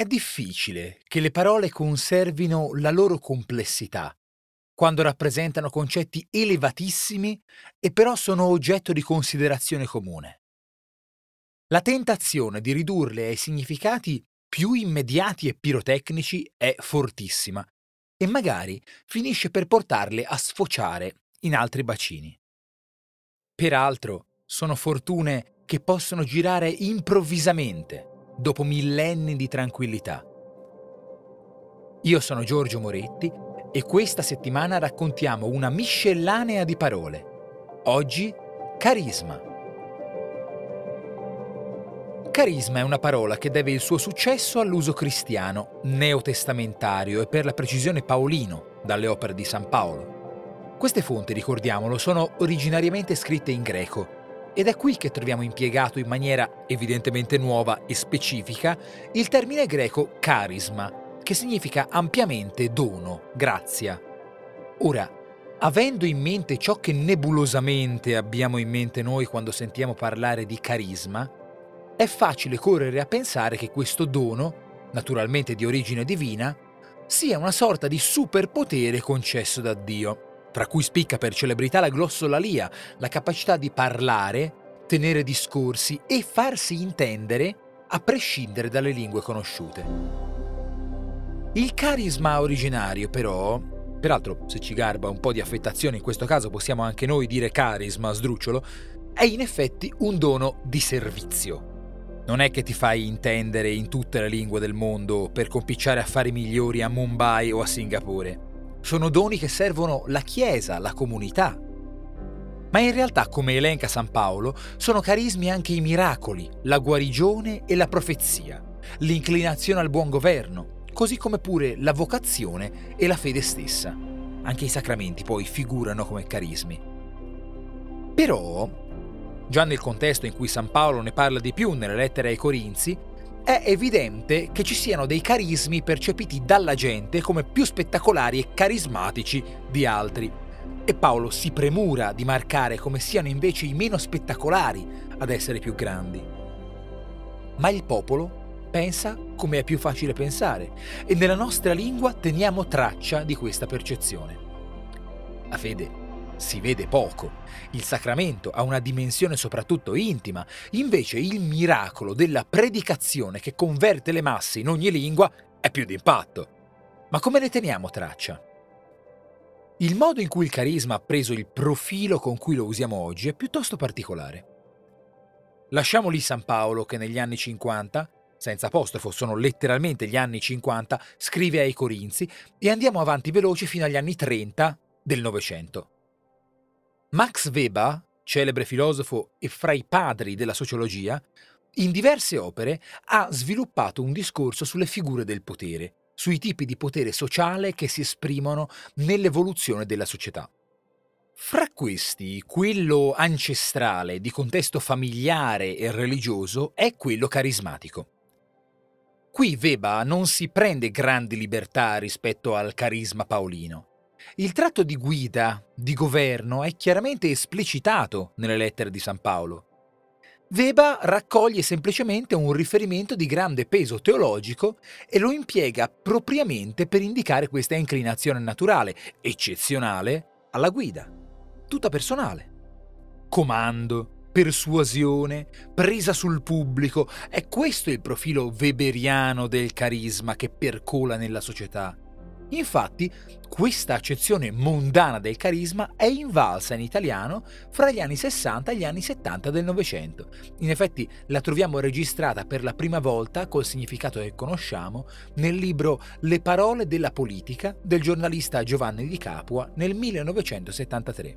È difficile che le parole conservino la loro complessità quando rappresentano concetti elevatissimi e però sono oggetto di considerazione comune. La tentazione di ridurle ai significati più immediati e pirotecnici è fortissima e magari finisce per portarle a sfociare in altri bacini. Peraltro, sono fortune che possono girare improvvisamente dopo millenni di tranquillità. Io sono Giorgio Moretti e questa settimana raccontiamo una miscellanea di parole. Oggi, carisma. Carisma è una parola che deve il suo successo all'uso cristiano, neotestamentario e per la precisione paolino, dalle opere di San Paolo. Queste fonti, ricordiamolo, sono originariamente scritte in greco ed è qui che troviamo impiegato in maniera evidentemente nuova e specifica il termine greco carisma, che significa ampiamente dono, grazia. Ora, avendo in mente ciò che nebulosamente abbiamo in mente noi quando sentiamo parlare di carisma, è facile correre a pensare che questo dono, naturalmente di origine divina, sia una sorta di superpotere concesso da Dio tra cui spicca per celebrità la glossolalia, la capacità di parlare, tenere discorsi e farsi intendere a prescindere dalle lingue conosciute. Il carisma originario però, peraltro se ci garba un po' di affettazione in questo caso possiamo anche noi dire carisma sdrucciolo, è in effetti un dono di servizio. Non è che ti fai intendere in tutte le lingue del mondo per compicciare affari migliori a Mumbai o a Singapore. Sono doni che servono la Chiesa, la comunità. Ma in realtà, come elenca San Paolo, sono carismi anche i miracoli, la guarigione e la profezia, l'inclinazione al buon governo, così come pure la vocazione e la fede stessa. Anche i sacramenti poi figurano come carismi. Però, già nel contesto in cui San Paolo ne parla di più nelle lettere ai Corinzi, è evidente che ci siano dei carismi percepiti dalla gente come più spettacolari e carismatici di altri. E Paolo si premura di marcare come siano invece i meno spettacolari ad essere più grandi. Ma il popolo pensa come è più facile pensare e nella nostra lingua teniamo traccia di questa percezione. La fede si vede poco. Il sacramento ha una dimensione soprattutto intima, invece il miracolo della predicazione che converte le masse in ogni lingua è più d'impatto. Ma come ne teniamo traccia? Il modo in cui il carisma ha preso il profilo con cui lo usiamo oggi è piuttosto particolare. Lasciamo lì San Paolo che negli anni 50, senza apostrofo sono letteralmente gli anni 50, scrive ai Corinzi e andiamo avanti veloci fino agli anni 30 del Novecento. Max Weber, celebre filosofo e fra i padri della sociologia, in diverse opere ha sviluppato un discorso sulle figure del potere, sui tipi di potere sociale che si esprimono nell'evoluzione della società. Fra questi, quello ancestrale di contesto familiare e religioso è quello carismatico. Qui Weber non si prende grandi libertà rispetto al carisma paolino. Il tratto di guida, di governo, è chiaramente esplicitato nelle lettere di San Paolo. Weber raccoglie semplicemente un riferimento di grande peso teologico e lo impiega propriamente per indicare questa inclinazione naturale, eccezionale, alla guida, tutta personale. Comando, persuasione, presa sul pubblico, è questo il profilo weberiano del carisma che percola nella società. Infatti, questa accezione mondana del carisma è invalsa in italiano fra gli anni 60 e gli anni 70 del Novecento. In effetti la troviamo registrata per la prima volta col significato che conosciamo nel libro Le parole della politica del giornalista Giovanni di Capua nel 1973.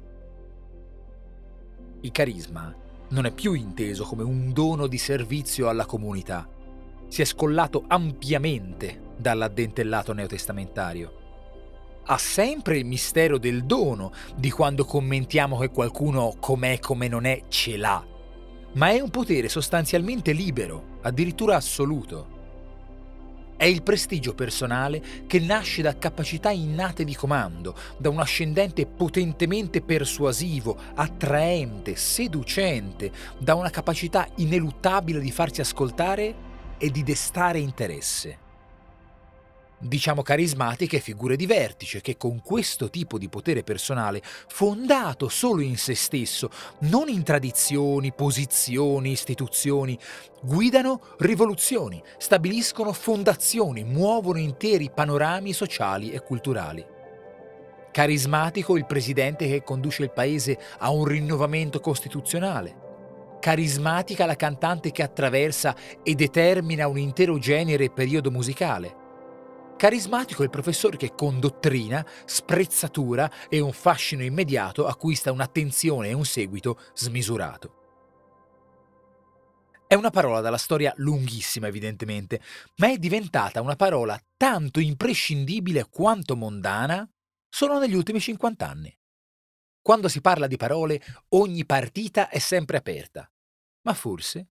Il carisma non è più inteso come un dono di servizio alla comunità. Si è scollato ampiamente dall'addentellato neotestamentario. Ha sempre il mistero del dono, di quando commentiamo che qualcuno com'è come non è ce l'ha, ma è un potere sostanzialmente libero, addirittura assoluto. È il prestigio personale che nasce da capacità innate di comando, da un ascendente potentemente persuasivo, attraente, seducente, da una capacità ineluttabile di farsi ascoltare e di destare interesse. Diciamo carismatiche figure di vertice che con questo tipo di potere personale, fondato solo in se stesso, non in tradizioni, posizioni, istituzioni, guidano rivoluzioni, stabiliscono fondazioni, muovono interi panorami sociali e culturali. Carismatico il presidente che conduce il paese a un rinnovamento costituzionale. Carismatica la cantante che attraversa e determina un intero genere e periodo musicale Carismatico è il professore che con dottrina, sprezzatura e un fascino immediato acquista un'attenzione e un seguito smisurato. È una parola dalla storia lunghissima evidentemente, ma è diventata una parola tanto imprescindibile quanto mondana solo negli ultimi 50 anni. Quando si parla di parole, ogni partita è sempre aperta, ma forse,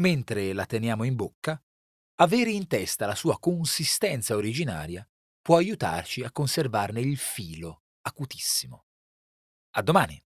mentre la teniamo in bocca, avere in testa la sua consistenza originaria può aiutarci a conservarne il filo acutissimo. A domani!